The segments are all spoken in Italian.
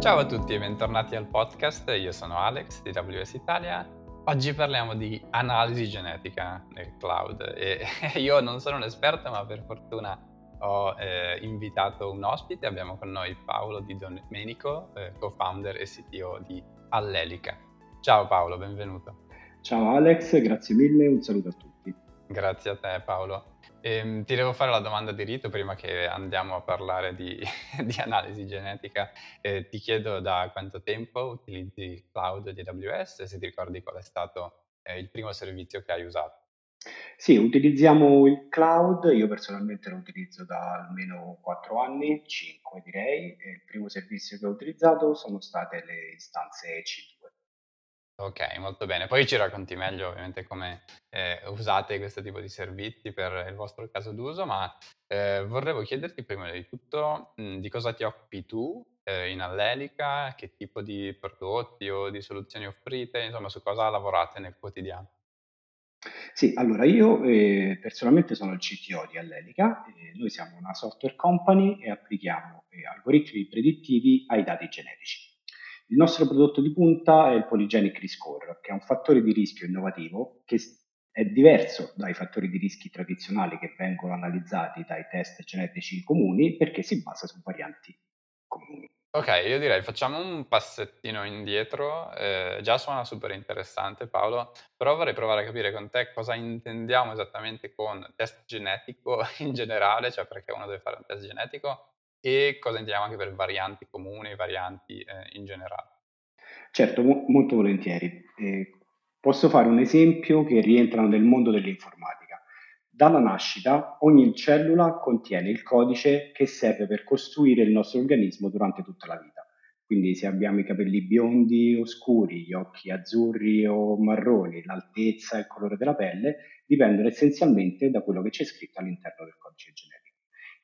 Ciao a tutti e bentornati al podcast, io sono Alex di WS Italia. Oggi parliamo di analisi genetica nel cloud e io non sono un esperto ma per fortuna ho eh, invitato un ospite, abbiamo con noi Paolo Di Domenico, eh, co-founder e CTO di Allelica. Ciao Paolo, benvenuto. Ciao Alex, grazie mille, un saluto a tutti. Grazie a te Paolo. Ehm, ti devo fare la domanda di rito prima che andiamo a parlare di, di analisi genetica. Eh, ti chiedo da quanto tempo utilizzi il cloud di AWS e se ti ricordi qual è stato eh, il primo servizio che hai usato. Sì, utilizziamo il cloud, io personalmente lo utilizzo da almeno 4 anni, 5 direi, il primo servizio che ho utilizzato sono state le istanze EC2. Ok, molto bene. Poi ci racconti meglio ovviamente come eh, usate questo tipo di servizi per il vostro caso d'uso, ma eh, vorrei chiederti prima di tutto mh, di cosa ti occupi tu eh, in Allelica, che tipo di prodotti o di soluzioni offrite, insomma su cosa lavorate nel quotidiano. Sì, allora io eh, personalmente sono il CTO di Allelica, eh, noi siamo una software company e applichiamo eh, algoritmi predittivi ai dati genetici. Il nostro prodotto di punta è il Polygenic Risk che è un fattore di rischio innovativo che è diverso dai fattori di rischio tradizionali che vengono analizzati dai test genetici comuni perché si basa su varianti comuni. Ok, io direi facciamo un passettino indietro, eh, già suona super interessante Paolo, però vorrei provare a capire con te cosa intendiamo esattamente con test genetico in generale, cioè perché uno deve fare un test genetico e cosa intendiamo anche per varianti comuni, varianti eh, in generale. Certo, mo- molto volentieri. Eh, posso fare un esempio che rientra nel mondo dell'informatica. Dalla nascita ogni cellula contiene il codice che serve per costruire il nostro organismo durante tutta la vita. Quindi se abbiamo i capelli biondi o scuri, gli occhi azzurri o marroni, l'altezza e il colore della pelle dipendono essenzialmente da quello che c'è scritto all'interno del codice genetico.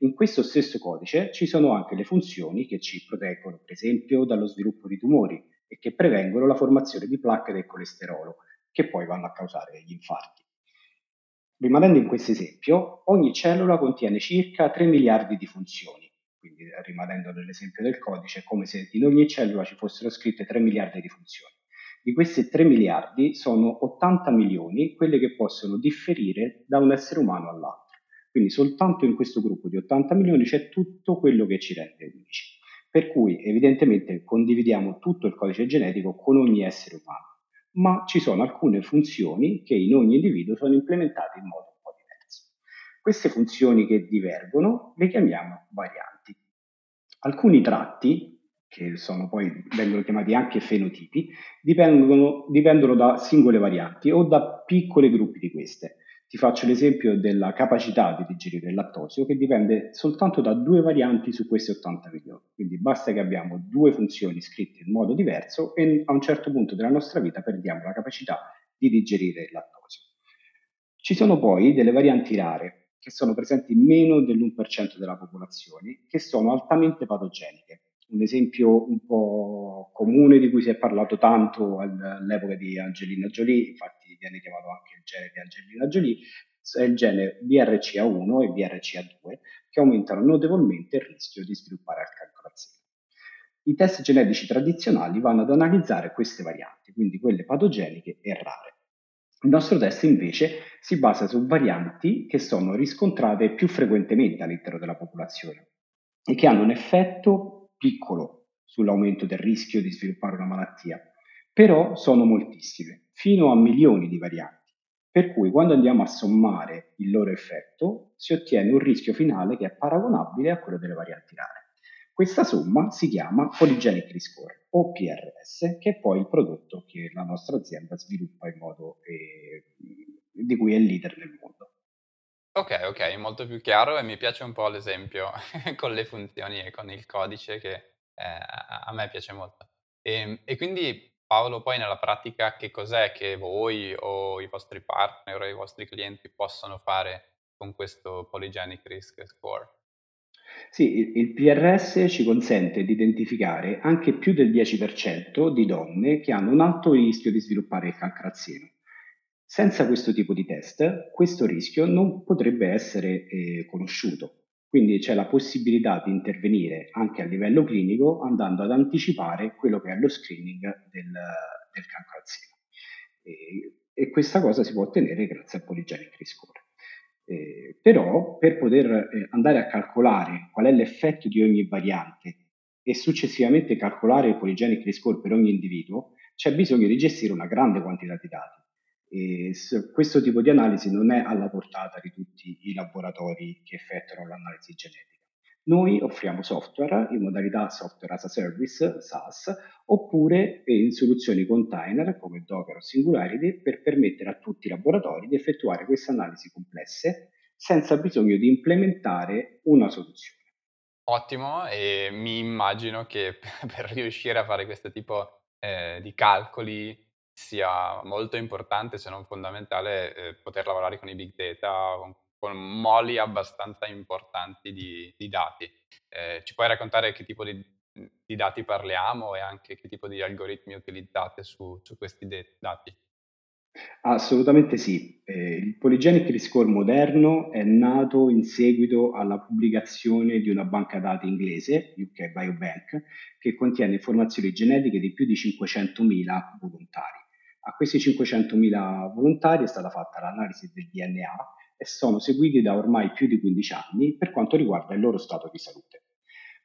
In questo stesso codice ci sono anche le funzioni che ci proteggono, per esempio, dallo sviluppo di tumori e che prevengono la formazione di placche del colesterolo, che poi vanno a causare gli infarti. Rimanendo in questo esempio, ogni cellula contiene circa 3 miliardi di funzioni, quindi rimanendo nell'esempio del codice, è come se in ogni cellula ci fossero scritte 3 miliardi di funzioni. Di questi 3 miliardi sono 80 milioni quelle che possono differire da un essere umano all'altro. Quindi soltanto in questo gruppo di 80 milioni c'è tutto quello che ci rende unici. Per cui evidentemente condividiamo tutto il codice genetico con ogni essere umano, ma ci sono alcune funzioni che in ogni individuo sono implementate in modo un po' diverso. Queste funzioni che divergono le chiamiamo varianti. Alcuni tratti, che sono poi, vengono chiamati anche fenotipi, dipendono, dipendono da singole varianti o da piccoli gruppi di queste. Ti faccio l'esempio della capacità di digerire il lattosio che dipende soltanto da due varianti su questi 80 milioni. Quindi basta che abbiamo due funzioni scritte in modo diverso e a un certo punto della nostra vita perdiamo la capacità di digerire il lattosio. Ci sono poi delle varianti rare che sono presenti in meno dell'1% della popolazione che sono altamente patogeniche. Un esempio un po' comune di cui si è parlato tanto all'epoca di Angelina Jolie, infatti viene chiamato anche il gene di Angelina Jolie, è il gene BRCA1 e BRCA2 che aumentano notevolmente il rischio di sviluppare il cancro. I test genetici tradizionali vanno ad analizzare queste varianti, quindi quelle patogeniche e rare. Il nostro test invece si basa su varianti che sono riscontrate più frequentemente all'interno della popolazione e che hanno un effetto piccolo sull'aumento del rischio di sviluppare una malattia, però sono moltissime, fino a milioni di varianti. Per cui quando andiamo a sommare il loro effetto si ottiene un rischio finale che è paragonabile a quello delle varianti rare. Questa somma si chiama Polygenic Risk Score o PRS, che è poi il prodotto che la nostra azienda sviluppa in modo eh, di cui è leader nel mondo. Ok, ok, molto più chiaro e mi piace un po' l'esempio con le funzioni e con il codice che eh, a me piace molto. E, ehm, e, quindi Paolo, poi nella pratica che cos'è che voi o i vostri partner o i vostri clienti possono fare con questo Polygenic Risk Score? Sì, il PRS ci consente di identificare anche più del 10% di donne che hanno un alto rischio di sviluppare il cancro senza questo tipo di test, questo rischio non potrebbe essere eh, conosciuto. Quindi c'è la possibilità di intervenire anche a livello clinico andando ad anticipare quello che è lo screening del, del cancro al seno. E, e, questa cosa si può ottenere grazie al polygenic riscore. Eh, però per poter eh, andare a calcolare qual è l'effetto di ogni variante e successivamente calcolare il polygenic riscore per ogni individuo, c'è bisogno di gestire una grande quantità di dati. E questo tipo di analisi non è alla portata di tutti i laboratori che effettuano l'analisi genetica. Noi offriamo software in modalità software as a service, SaaS, oppure in soluzioni container come Docker o Singularity per permettere a tutti i laboratori di effettuare queste analisi complesse senza bisogno di implementare una soluzione. Ottimo, e mi immagino che per riuscire a fare questo tipo eh, di calcoli sia molto importante, se non fondamentale, eh, poter lavorare con i big data, con, con moli abbastanza importanti di, di dati. Eh, ci puoi raccontare che tipo di, di, dati parliamo e anche che tipo di algoritmi utilizzate su, su questi de- dati? Assolutamente sì. Eh, il Polygenic Rescore moderno è nato in seguito alla pubblicazione di una banca dati inglese, UK Biobank, che contiene informazioni genetiche di più di 500.000 volontari. A questi 500.000 volontari è stata fatta l'analisi del DNA e sono seguiti da ormai più di 15 anni per quanto riguarda il loro stato di salute.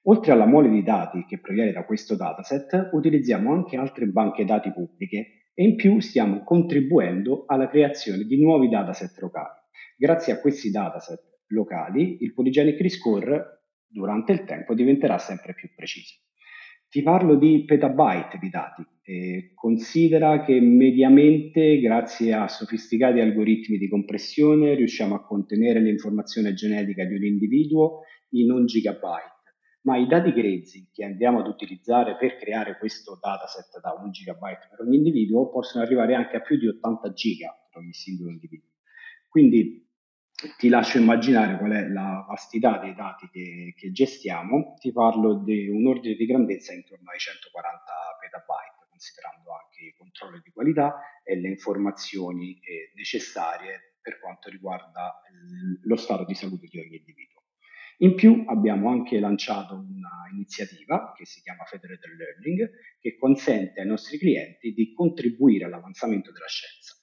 Oltre alla mole di dati che proviene da questo dataset, utilizziamo anche altre banche dati pubbliche e in più stiamo contribuendo alla creazione di nuovi dataset locali. Grazie a questi dataset locali, il polygenic rescore durante il tempo diventerà sempre più preciso. Ti parlo di petabyte di dati. Eh, considera che mediamente, grazie a sofisticati algoritmi di compressione, riusciamo a contenere l'informazione genetica di un individuo in un gigabyte. Ma i dati grezzi che andiamo ad utilizzare per creare questo dataset da 1 GB per ogni individuo possono arrivare anche a più di 80 giga per ogni singolo individuo. Quindi ti lascio immaginare qual è la vastità dei dati che, che gestiamo, ti parlo di un ordine di grandezza intorno ai 140 petabyte, considerando anche i controlli di qualità e le informazioni eh, necessarie per quanto riguarda lo stato di salute di ogni individuo. In più abbiamo anche lanciato un'iniziativa che si chiama Federated Learning che consente ai nostri clienti di contribuire all'avanzamento della scienza.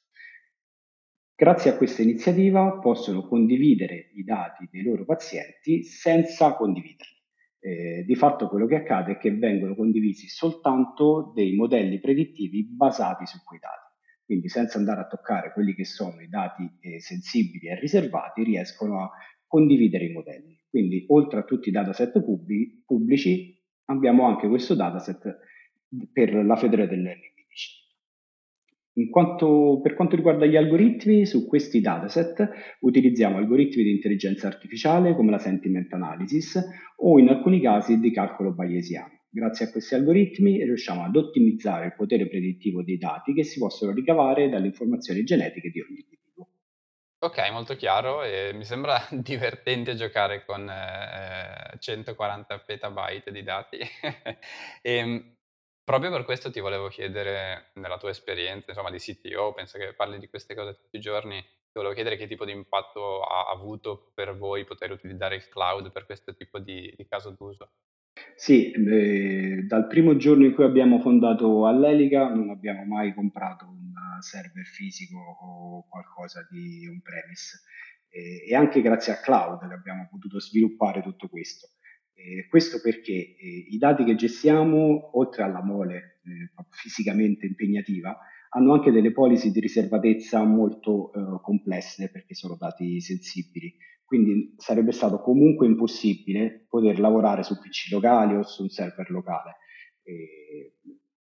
Grazie a questa iniziativa possono condividere i dati dei loro pazienti senza condividerli. Eh, di fatto quello che accade è che vengono condivisi soltanto dei modelli predittivi basati su quei dati. Quindi senza andare a toccare quelli che sono i dati eh, sensibili e riservati, riescono a condividere i modelli. Quindi oltre a tutti i dataset pubblici abbiamo anche questo dataset per la Federated Learning in quanto, per quanto riguarda gli algoritmi, su questi dataset utilizziamo algoritmi di intelligenza artificiale come la sentiment analysis o in alcuni casi di calcolo bayesiano. Grazie a questi algoritmi riusciamo ad ottimizzare il potere predittivo dei dati che si possono ricavare dalle informazioni genetiche di ogni individuo. Ok, molto chiaro e mi sembra divertente giocare con eh, 140 petabyte di dati. e, ehm, proprio per questo ti volevo chiedere, nella tua esperienza, insomma, di CTO, penso che parli di queste cose tutti i giorni, ti volevo chiedere che tipo di impatto ha avuto per voi poter utilizzare il cloud per questo tipo di, di caso d'uso. Sì, eh, dal primo giorno in cui abbiamo fondato Allelica non abbiamo mai comprato un server fisico o qualcosa di on-premise e, e anche grazie a cloud che abbiamo potuto sviluppare tutto questo. Eh, questo perché eh, i dati che gestiamo, oltre alla mole eh, fisicamente impegnativa, hanno anche delle policy di riservatezza molto eh, complesse perché sono dati sensibili. Quindi sarebbe stato comunque impossibile poter lavorare su PC locali o su un server locale.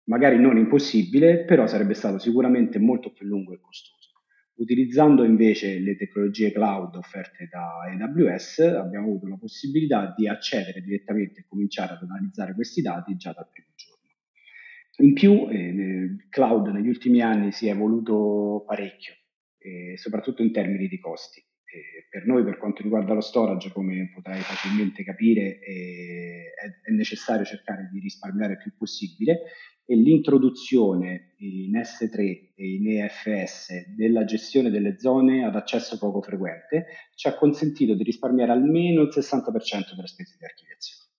Magari non impossibile, però sarebbe stato sicuramente molto più lungo e costoso. Utilizzando invece le tecnologie cloud offerte da AWS abbiamo avuto la possibilità di accedere direttamente e cominciare ad analizzare questi dati già dal primo giorno. In più, eh, cloud negli ultimi anni si è evoluto parecchio, eh, soprattutto in termini di costi. Eh, per noi, per quanto riguarda lo storage, come potrai facilmente capire, è, è necessario cercare di risparmiare il più possibile e l'introduzione in S3 e in EFS della gestione delle zone ad accesso poco frequente ci ha consentito di risparmiare almeno il 60% delle spese di archiviazione.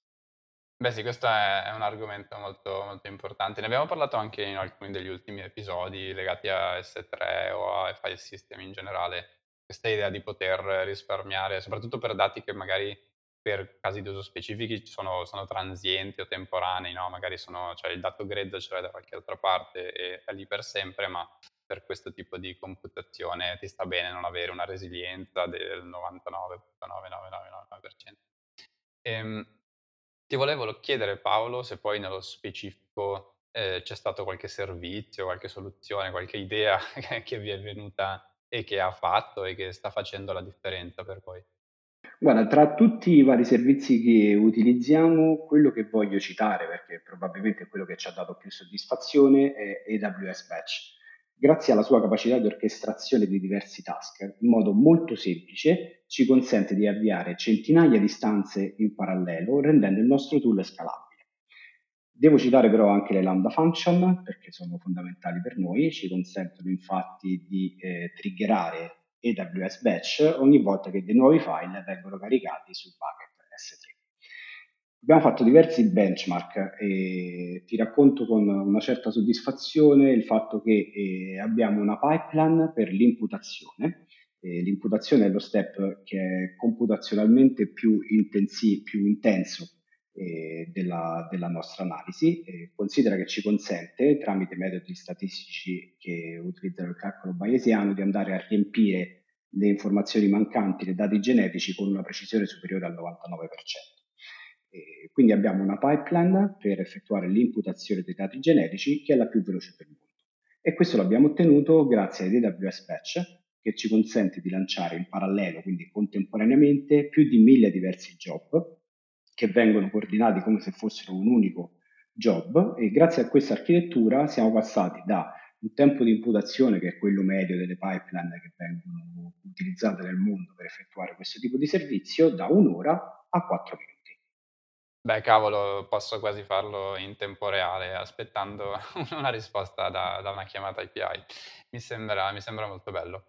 Beh sì, questo è, un argomento molto, molto importante. Ne abbiamo parlato anche in alcuni degli ultimi episodi legati a S3 o a file system in generale. Questa idea di poter risparmiare, soprattutto per dati che magari per casi di uso specifici sono, sono transienti o temporanei, no? magari sono, cioè il dato grid ce l'hai da qualche altra parte e è lì per sempre, ma per questo tipo di computazione ti sta bene non avere una resilienza del 99,99999%. Ehm, ti volevo chiedere Paolo se poi nello specifico eh, c'è stato qualche servizio, qualche soluzione, qualche idea che vi è venuta e che ha fatto e che sta facendo la differenza per voi. Guarda, tra tutti i vari servizi che utilizziamo, quello che voglio citare, perché probabilmente è quello che ci ha dato più soddisfazione, è AWS Batch grazie alla sua capacità di orchestrazione di diversi task, in modo molto semplice ci consente di avviare centinaia di stanze in parallelo, rendendo il nostro tool scalabile. Devo citare però anche le lambda function perché sono fondamentali per noi, ci consentono infatti di eh, triggerare AWS Batch ogni volta che dei nuovi file vengono caricati sul bucket S3. Abbiamo fatto diversi benchmark e ti racconto con una certa soddisfazione il fatto che abbiamo una pipeline per l'imputazione. L'imputazione è lo step che è computazionalmente più, intensi- più intenso eh, della, della, nostra analisi. considera che ci consente, tramite metodi statistici che utilizzano il calcolo bayesiano, di andare a riempire le informazioni mancanti, i dati genetici, con una precisione superiore al 99%. E quindi abbiamo una pipeline per effettuare l'imputazione dei dati generici che è la più veloce del mondo. E questo l'abbiamo ottenuto grazie ad AWS Batch che ci consente di lanciare in parallelo, quindi contemporaneamente, più di mille diversi job che vengono coordinati come se fossero un unico job e grazie a questa architettura siamo passati da un tempo di imputazione che è quello medio delle pipeline che vengono utilizzate nel mondo per effettuare questo tipo di servizio da un'ora a quattro minuti. Beh, cavolo, posso quasi farlo in tempo reale aspettando una risposta da da una chiamata API. Mi sembra mi sembra molto bello.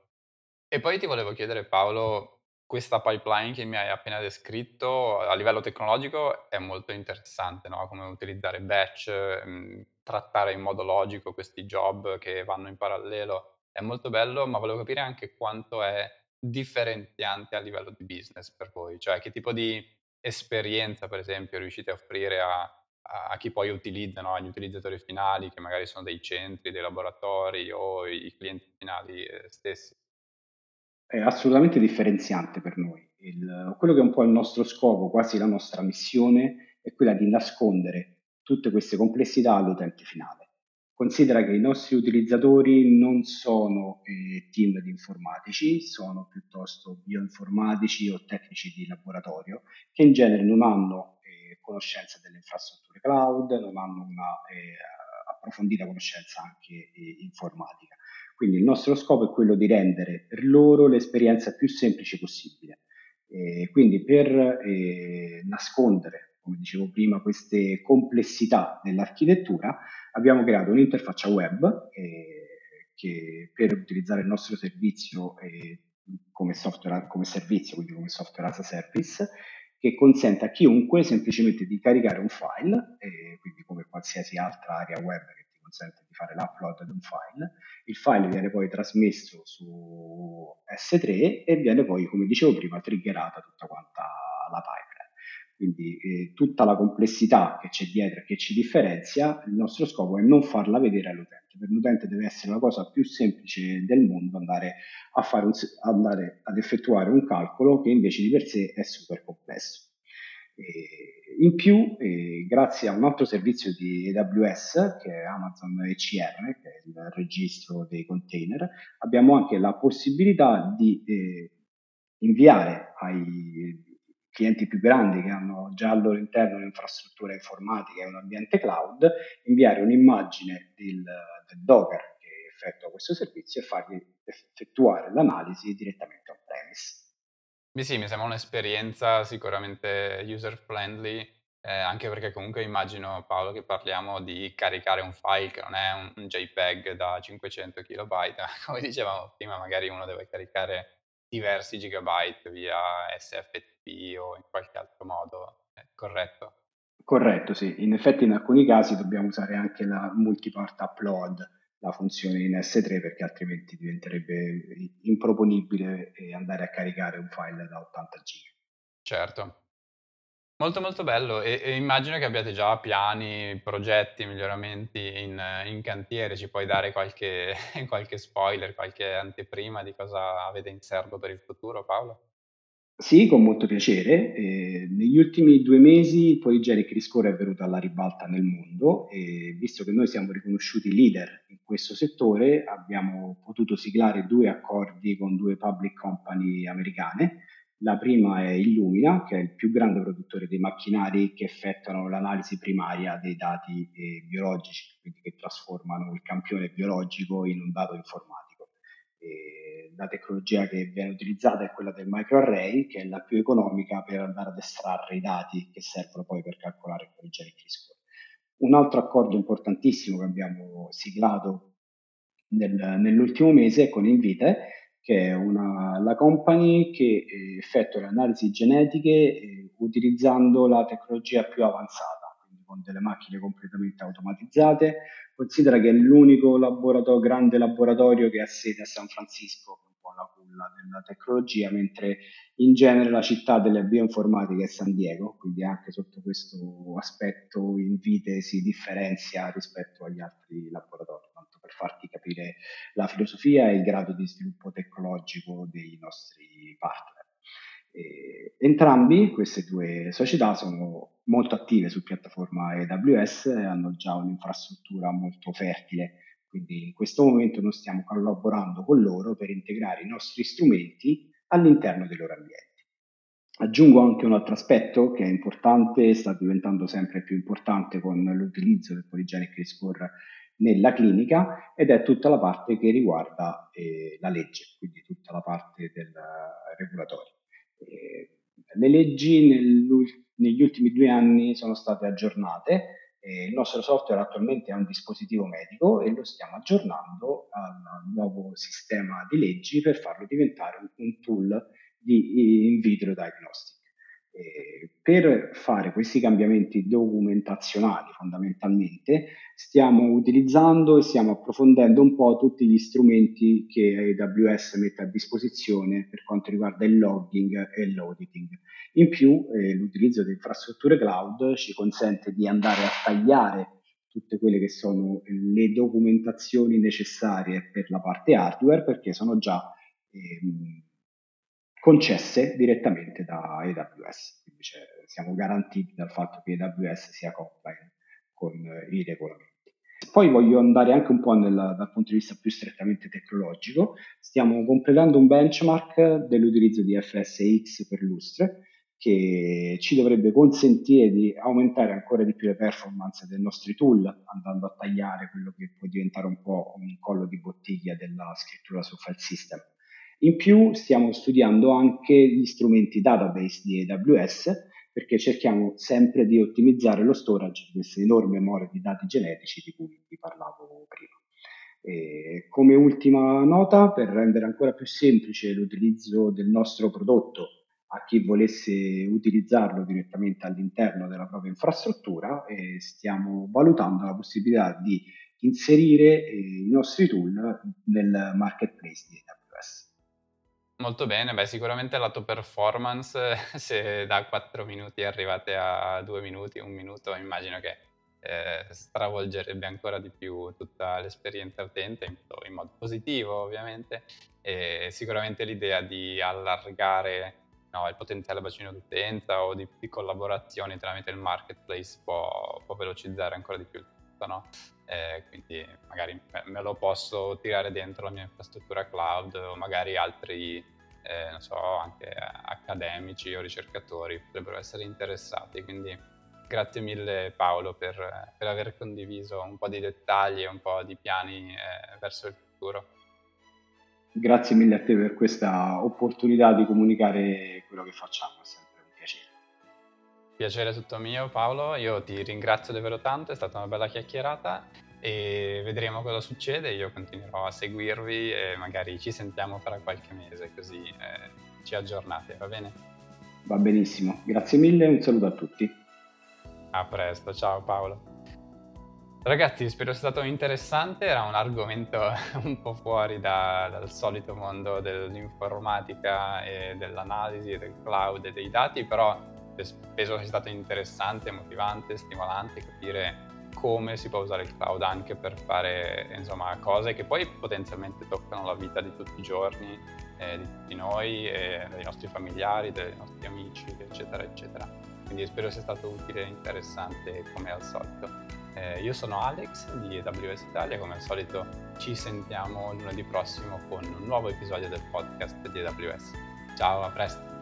E poi ti volevo chiedere Paolo, questa pipeline che mi hai appena descritto a livello tecnologico è molto interessante, no, come utilizzare batch, mhmm, trattare in modo logico questi job che vanno in parallelo, è molto bello, ma volevo capire anche quanto è differenziante a livello di business per voi, cioè che tipo di esperienza, per esempio, riuscite a offrire a a chi poi utilizza, no, agli utilizzatori finali, che magari sono dei centri, dei laboratori o i clienti finali eh, stessi? È assolutamente differenziante per noi. Il, quello che è un po' il nostro scopo, quasi la nostra missione, è quella di nascondere tutte queste complessità all'utente finale. Considera che i nostri utilizzatori non sono eh, team di informatici, sono piuttosto bioinformatici o tecnici di laboratorio che in genere non hanno eh, conoscenza delle infrastrutture cloud, non hanno una eh, approfondita conoscenza anche eh, informatica. Quindi il nostro scopo è quello di rendere per loro l'esperienza più semplice possibile. quindi per eh, nascondere come dicevo prima, queste complessità dell'architettura, abbiamo creato un'interfaccia web eh, che per utilizzare il nostro servizio eh, come, software, come servizio, quindi come software as a service, che consente a chiunque semplicemente di caricare un file, eh, quindi come qualsiasi altra area web che consente di fare l'upload di un file, il file viene poi trasmesso su S3 e viene poi, come dicevo prima, triggerata tutta quanta la pipeline. Quindi eh, tutta la complessità che c'è dietro e che ci differenzia, il nostro scopo è non farla vedere all'utente. Per l'utente deve essere la cosa più semplice del mondo andare, un, andare ad effettuare un calcolo che invece di per sé è super complesso. E in più, eh, grazie a un altro servizio di AWS, che è Amazon ECR, che è il registro dei container, abbiamo anche la possibilità di eh, inviare ai clienti più grandi che hanno già al loro interno un'infrastruttura informatica e un ambiente cloud, inviare un'immagine del, del Docker che effettua questo servizio e fargli effettuare l'analisi direttamente on Beh sì, mi sembra un'esperienza sicuramente user friendly Eh, anche perché comunque immagino, Paolo, che parliamo di caricare un file che non è un, un JPEG da 500 KB, come dicevamo prima, magari uno deve caricare diversi gigabyte via SFTP o in qualche altro modo, è corretto? Corretto, sì. In effetti in alcuni casi dobbiamo usare anche la multipart upload, la funzione in S3, perché altrimenti diventerebbe improponibile andare a caricare un file da 80 GB. Certo. Molto molto bello e, e immagino che abbiate già piani, progetti, miglioramenti in, in cantiere, ci puoi dare qualche, qualche spoiler, qualche anteprima di cosa avete in serbo per il futuro, Paolo? Sì, con molto piacere. Eh, negli ultimi due mesi Polygenic Riscore è venuta alla ribalta nel mondo e visto che noi siamo riconosciuti leader in questo settore, abbiamo potuto siglare due accordi con due public company americane la prima è Illumina, che è il più grande produttore dei macchinari che effettuano l'analisi primaria dei dati eh, biologici, quindi che trasformano il campione biologico in un dato informatico. E la tecnologia che viene utilizzata è quella del microarray, che è la più economica per andare ad estrarre i dati che servono poi per calcolare il polygenic score. Un altro accordo importantissimo che abbiamo siglato nel, nell'ultimo mese è con Invite, che è una, la company che eh, effettua le analisi genetiche eh, utilizzando la tecnologia più avanzata, con delle macchine completamente automatizzate. Considera che è l'unico laboratorio, grande laboratorio che ha sede a San Francisco, un po' la culla della tecnologia, mentre in genere la città delle bioinformatiche è San Diego, quindi anche sotto questo aspetto Invite si differenzia rispetto agli altri laboratori per farti capire la filosofia e il grado di sviluppo tecnologico dei nostri partner. Entrambi queste due società sono molto attive su piattaforma AWS e hanno già un'infrastruttura molto fertile, quindi in questo momento noi stiamo collaborando con loro per integrare i nostri strumenti all'interno dei loro ambienti. Aggiungo anche un altro aspetto che è importante e sta diventando sempre più importante con l'utilizzo del Polygenic Score nella clinica ed è tutta la parte che riguarda eh, la legge, quindi tutta la parte del regolatorio. Eh, le leggi negli ultimi due anni sono state aggiornate, il nostro software attualmente è un dispositivo medico e lo stiamo aggiornando al nuovo sistema di leggi per farlo diventare un, tool di in vitro diagnostic. Eh, per fare questi cambiamenti documentazionali fondamentalmente stiamo utilizzando e stiamo approfondendo un po' tutti gli strumenti che AWS mette a disposizione per quanto riguarda il logging e l'auditing. In più eh, l'utilizzo di infrastrutture cloud ci consente di andare a tagliare tutte quelle che sono le documentazioni necessarie per la parte hardware perché sono già ehm, concesse direttamente da AWS. Quindi cioè, siamo garantiti dal fatto che AWS sia compliant con eh, i regolamenti. Poi voglio andare anche un po' nel, dal punto di vista più strettamente tecnologico. Stiamo completando un benchmark dell'utilizzo di FSX per lustre che ci dovrebbe consentire di aumentare ancora di più le performance dei nostri tool, andando a tagliare quello che può diventare un po' un collo di bottiglia della scrittura su file system. In più stiamo studiando anche gli strumenti database di AWS perché cerchiamo sempre di ottimizzare lo storage di queste enormi memorie di dati genetici di cui vi parlavo prima. E come ultima nota, per rendere ancora più semplice l'utilizzo del nostro prodotto a chi volesse utilizzarlo direttamente all'interno della propria infrastruttura, eh, stiamo valutando la possibilità di inserire eh, i nostri tool nel marketplace di AWS. Molto bene, beh sicuramente lato performance, se da 4 minuti arrivate a 2 minuti, 1 minuto, immagino che eh, stravolgerebbe ancora di più tutta l'esperienza utente in, in modo positivo ovviamente e sicuramente l'idea di allargare no, il potenziale bacino d'utenza o di, di, collaborazioni tramite il marketplace può, può velocizzare ancora di più il tutto, no? eh, quindi magari me lo posso tirare dentro la mia infrastruttura cloud o magari altri eh, non so, anche accademici o ricercatori potrebbero essere interessati. Quindi grazie mille Paolo per, per aver condiviso un po' di dettagli e un po' di piani eh, verso il futuro. Grazie mille a te per questa opportunità di comunicare quello che facciamo, è sempre un piacere. Piacere tutto mio Paolo, io ti ringrazio davvero tanto, è stata una bella chiacchierata e vedremo cosa succede, io continuerò a seguirvi e magari ci sentiamo fra qualche mese così eh, ci aggiornate, va bene? Va benissimo, grazie mille e un saluto a tutti. A presto, ciao Paolo. Ragazzi, spero sia stato interessante, era un argomento un po' fuori da, dal solito mondo dell'informatica e dell'analisi del cloud e dei dati, però penso sia stato interessante, motivante, stimolante capire come si può usare il cloud anche per fare insomma, cose che poi potenzialmente toccano la vita di tutti i giorni eh, di tutti noi, eh, dei nostri familiari, dei nostri amici, eccetera, eccetera. Quindi spero sia stato utile e interessante come al solito. Eh, io sono Alex di AWS Italia, come al solito ci sentiamo lunedì prossimo con un nuovo episodio del podcast di AWS. Ciao, a presto!